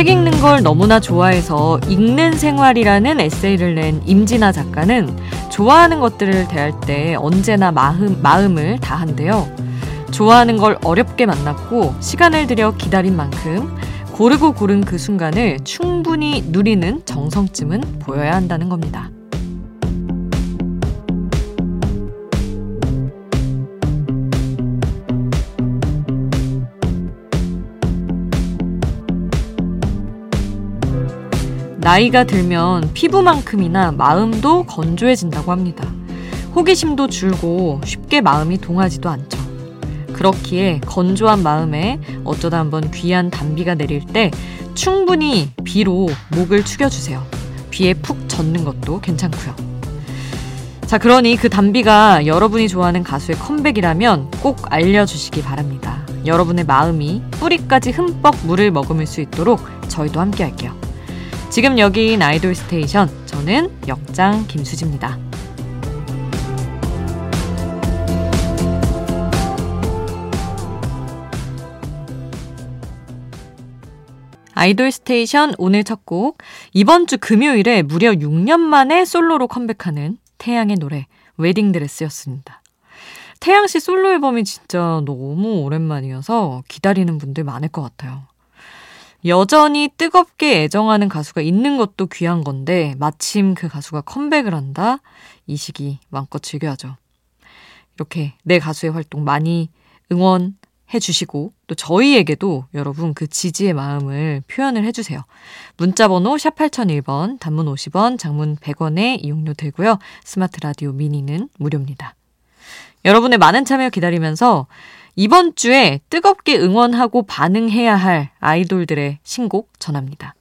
책 읽는 걸 너무나 좋아해서 읽는 생활이라는 에세이를 낸 임진아 작가는 좋아하는 것들을 대할 때 언제나 마음, 마음을 다한대요. 좋아하는 걸 어렵게 만났고 시간을 들여 기다린 만큼 고르고 고른 그 순간을 충분히 누리는 정성쯤은 보여야 한다는 겁니다. 나이가 들면 피부만큼이나 마음도 건조해진다고 합니다. 호기심도 줄고 쉽게 마음이 동하지도 않죠. 그렇기에 건조한 마음에 어쩌다 한번 귀한 단비가 내릴 때 충분히 비로 목을 축여주세요. 비에 푹 젖는 것도 괜찮고요. 자, 그러니 그 단비가 여러분이 좋아하는 가수의 컴백이라면 꼭 알려주시기 바랍니다. 여러분의 마음이 뿌리까지 흠뻑 물을 머금을 수 있도록 저희도 함께 할게요. 지금 여긴 아이돌 스테이션, 저는 역장 김수지입니다. 아이돌 스테이션 오늘 첫 곡, 이번 주 금요일에 무려 6년 만에 솔로로 컴백하는 태양의 노래, 웨딩드레스였습니다. 태양 씨 솔로 앨범이 진짜 너무 오랜만이어서 기다리는 분들 많을 것 같아요. 여전히 뜨겁게 애정하는 가수가 있는 것도 귀한 건데, 마침 그 가수가 컴백을 한다? 이 시기 마음껏 즐겨야죠. 이렇게 내 가수의 활동 많이 응원, 해주시고 또 저희에게도 여러분 그 지지의 마음을 표현을 해주세요. 문자번호 샵 8001번, 단문 50원, 장문 100원에 이용료 들고요. 스마트 라디오 미니는 무료입니다. 여러분의 많은 참여 기다리면서 이번 주에 뜨겁게 응원하고 반응해야 할 아이돌들의 신곡 전합니다.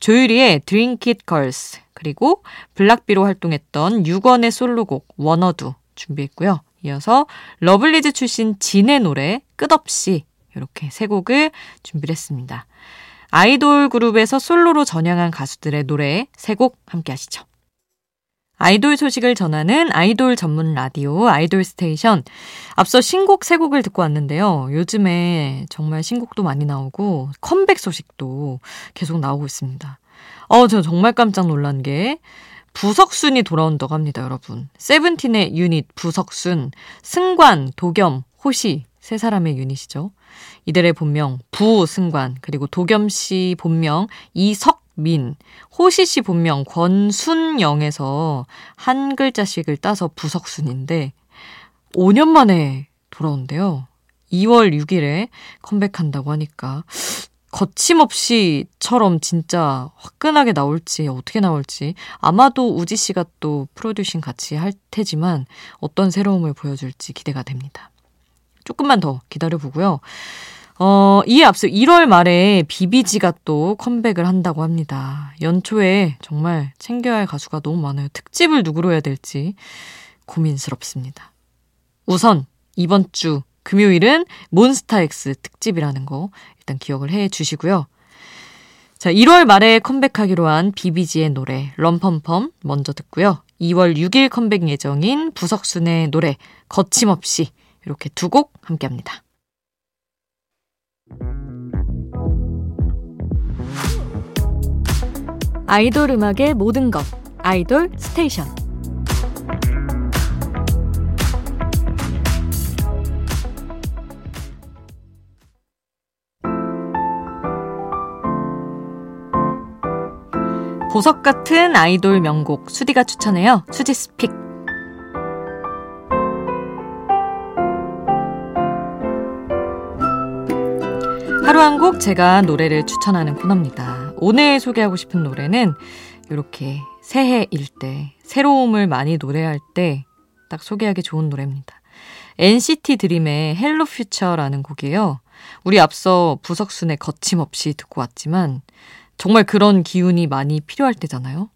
조유리의 Drink It Girls 그리고 블락비로 활동했던 유권의 솔로곡 Wanna Do 준비했고요. 이어서 러블리즈 출신 진의 노래 끝없이 이렇게 세 곡을 준비를 했습니다. 아이돌 그룹에서 솔로로 전향한 가수들의 노래 세 곡 함께 하시죠. 아이돌 소식을 전하는 아이돌 전문 라디오 아이돌 스테이션. 앞서 신곡 세 곡을 듣고 왔는데요. 요즘에 정말 신곡도 많이 나오고 컴백 소식도 계속 나오고 있습니다. 어, 저 정말 깜짝 놀란 게 부석순이 돌아온다고 합니다, 여러분. 세븐틴의 유닛 부석순, 승관, 도겸, 호시 세 사람의 유닛이죠. 이들의 본명 부승관 그리고 도겸 씨 본명 이석 민, 호시 씨 본명 권순영에서 한 글자씩을 따서 부석순인데 5년 만에 돌아온대요. 2월 6일에 컴백한다고 하니까 거침없이처럼 진짜 화끈하게 나올지 어떻게 나올지 아마도 우지 씨가 또 프로듀싱 같이 할 테지만 어떤 새로움을 보여줄지 기대가 됩니다. 조금만 더 기다려 보고요. 어, 이에 앞서 1월 말에 비비지가 또 컴백을 한다고 합니다. 연초에 정말 챙겨야 할 가수가 너무 많아요. 특집을 누구로 해야 될지 고민스럽습니다. 우선 이번 주 금요일은 몬스타엑스 특집이라는 거 일단 기억을 해 주시고요. 자, 1월 말에 컴백하기로 한 비비지의 노래 럼펌펌 먼저 듣고요. 2월 6일 컴백 예정인 부석순의 노래 거침없이 이렇게 두 곡 함께 합니다. 아이돌 음악의 모든 것 아이돌 스테이션 보석 같은 아이돌 명곡 수디가 추천해요. 수지 스픽. 하루 한 곡 제가 노래를 추천하는 코너입니다. 오늘 소개하고 싶은 노래는 이렇게 새해일 때, 새로움을 많이 노래할 때 딱 소개하기 좋은 노래입니다. NCT 드림의 Hello Future라는 곡이에요. 우리 앞서 부석순의 거침없이 듣고 왔지만 정말 그런 기운이 많이 필요할 때잖아요.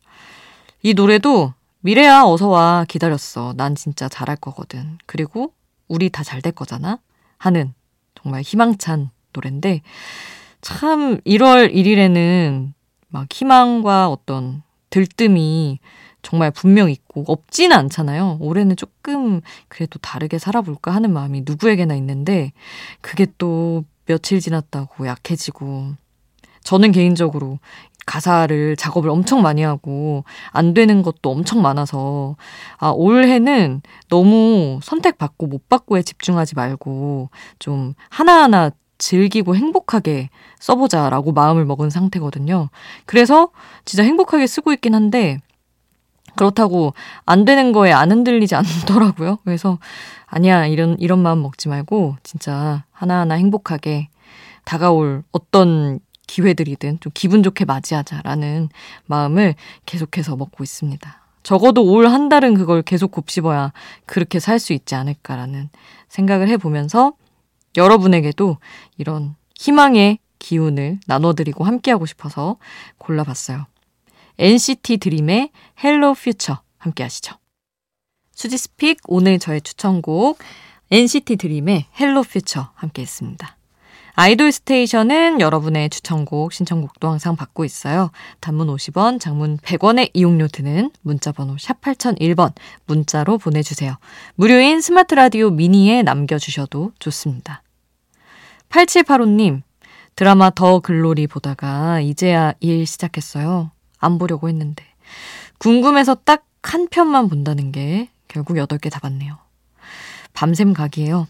이 노래도 미래야 어서 와 기다렸어. 난 진짜 잘할 거거든. 그리고 우리 다 잘 될 거잖아. 하는 정말 희망찬 노래인데 참 1월 1일에는 막 희망과 어떤 들뜸이 정말 분명 있고 없지는 않잖아요. 올해는 조금 그래도 다르게 살아볼까 하는 마음이 누구에게나 있는데 그게 또 며칠 지났다고 약해지고 저는 개인적으로 가사를 작업을 엄청 많이 하고 안 되는 것도 엄청 많아서 아 올해는 너무 선택받고 못 받고에 집중하지 말고 좀 하나하나 즐기고 행복하게 써보자라고 마음을 먹은 상태거든요. 그래서 진짜 행복하게 쓰고 있긴 한데 그렇다고 안 되는 거에 안 흔들리지 않더라고요. 그래서 아니야 이런 이런 마음 먹지 말고 진짜 하나하나 행복하게 다가올 어떤 기회들이든 좀 기분 좋게 맞이하자라는 마음을 계속해서 먹고 있습니다. 적어도 올 한 달은 그걸 계속 곱씹어야 그렇게 살 수 있지 않을까라는 생각을 해보면서 여러분에게도 이런 희망의 기운을 나눠드리고 함께하고 싶어서 골라봤어요. NCT 드림의 Hello Future 함께 하시죠. 수지's pick 오늘 저의 추천곡 NCT 드림의 Hello Future 함께 했습니다. 아이돌 스테이션은 여러분의 추천곡, 신청곡도 항상 받고 있어요. 단문 50원, 장문 100원의 이용료 드는 문자번호 샵 8001번 문자로 보내주세요. 무료인 스마트 라디오 미니에 남겨주셔도 좋습니다. 8785님, 드라마 더 글로리 보다가 이제야 일 시작했어요. 안 보려고 했는데. 궁금해서 딱 한 편만 본다는 게 결국 8개 다 봤네요. 밤샘 각이에요.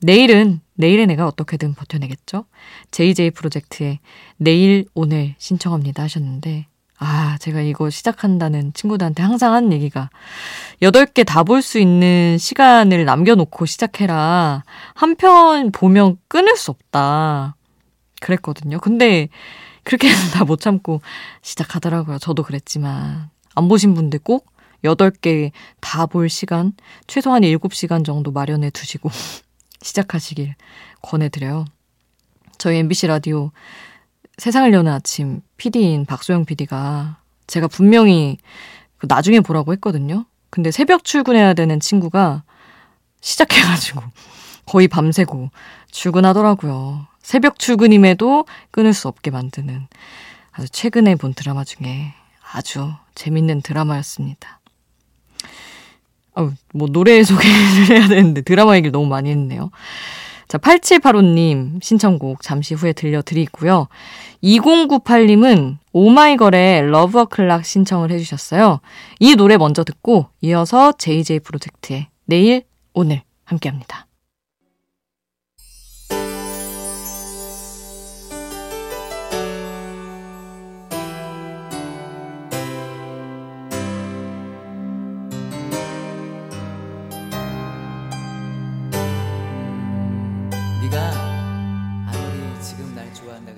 내일은 내일의 내가 어떻게든 버텨내겠죠. JJ 프로젝트에 내일 오늘 신청합니다 하셨는데 아, 제가 이거 시작한다는 친구들한테 항상 하는 얘기가 8개 다 볼 수 있는 시간을 남겨놓고 시작해라. 한 편 보면 끊을 수 없다. 그랬거든요. 근데 그렇게 해서 다못 참고 시작하더라고요. 저도 그랬지만. 안 보신 분들 꼭 8개 다 볼 시간, 최소한 7시간 정도 마련해 두시고 시작하시길 권해드려요. 저희 MBC 라디오 세상을 여는 아침 PD인 박소영 PD가 제가 분명히 그 나중에 보라고 했거든요. 근데 새벽 출근해야 되는 친구가 시작해가지고 거의 밤새고 출근하더라고요. 새벽 출근임에도 끊을 수 없게 만드는 아주 최근에 본 드라마 중에 아주 재밌는 드라마였습니다. 어, 뭐 노래 소개를 해야 되는데 드라마 얘기를 너무 많이 했네요. 자, 8785님 신청곡 잠시 후에 들려드리고요. 2098님은 오마이걸의 러브어 클락 신청을 해주셨어요. 이 노래 먼저 듣고 이어서 JJ 프로젝트의 내일, 오늘 함께 합니다.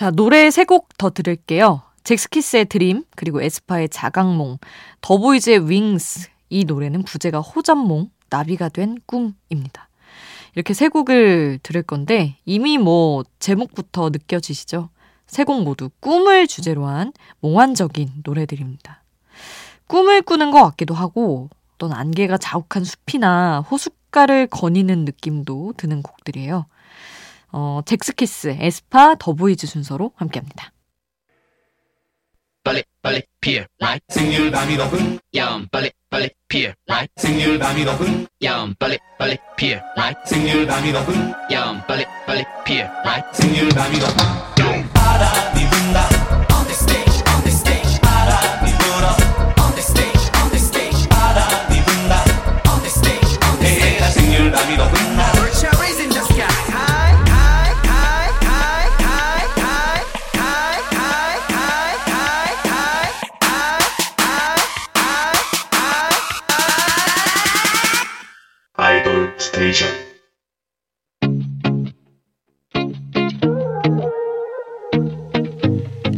자, 노래 세 곡 더 들을게요. 잭스키스의 드림, 그리고 에스파의 자각몽, 더보이즈의 윙스. 이 노래는 부제가 호전몽, 나비가 된 꿈입니다. 이렇게 세 곡을 들을 건데 이미 뭐 제목부터 느껴지시죠? 세 곡 모두 꿈을 주제로 한 몽환적인 노래들입니다. 꿈을 꾸는 것 같기도 하고 어떤 안개가 자욱한 숲이나 호숫가를 거니는 느낌도 드는 곡들이에요. 어, 잭스키스, 에스파, 더보이즈 순서로 함께합니다. 빨리 빨리 피어 라이 생률 밤이 높은 야음 빨리 빨리 피어 라이 생률 밤이 높은 야음 빨리 빨리 피어 라이 생률 밤이 높은 야음 빨리 빨리 피어 라이 생률 밤이 높은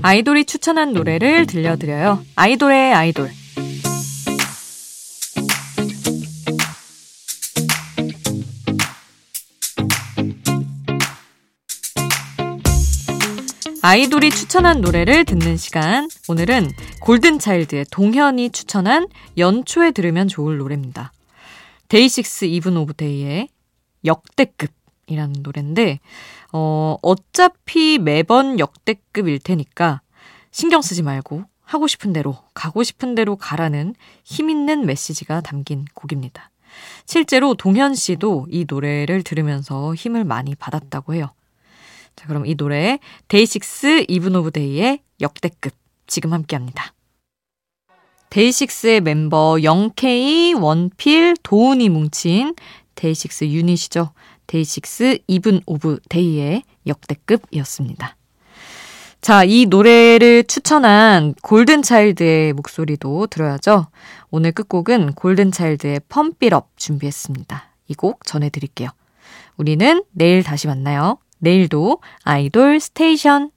아이돌이 추천한 노래를 들려드려요. 아이돌의 아이돌. 아이돌이 추천한 노래를 듣는 시간. 오늘은 골든차일드의 동현이 추천한 연초에 들으면 좋을 노래입니다. 데이식스 이븐 오브 데이의 역대급 이라는 노래인데, 어, 어차피 매번 역대급일 테니까 신경 쓰지 말고 하고 싶은 대로, 가고 싶은 대로 가라는 힘있는 메시지가 담긴 곡입니다. 실제로 동현 씨도 이 노래를 들으면서 힘을 많이 받았다고 해요. 자, 그럼 이 노래 데이식스 이븐 오브 데이의 역대급 지금 함께 합니다. 데이식스의 멤버 영케이, 원필, 도운이 뭉친 데이식스 유닛이죠. 데이식스 이븐 오브 데이의 역대급이었습니다. 자, 이 노래를 추천한 골든차일드의 목소리도 들어야죠. 오늘 끝곡은 골든차일드의 Pump It Up 준비했습니다. 이 곡 전해드릴게요. 우리는 내일 다시 만나요. 내일도 아이돌 스테이션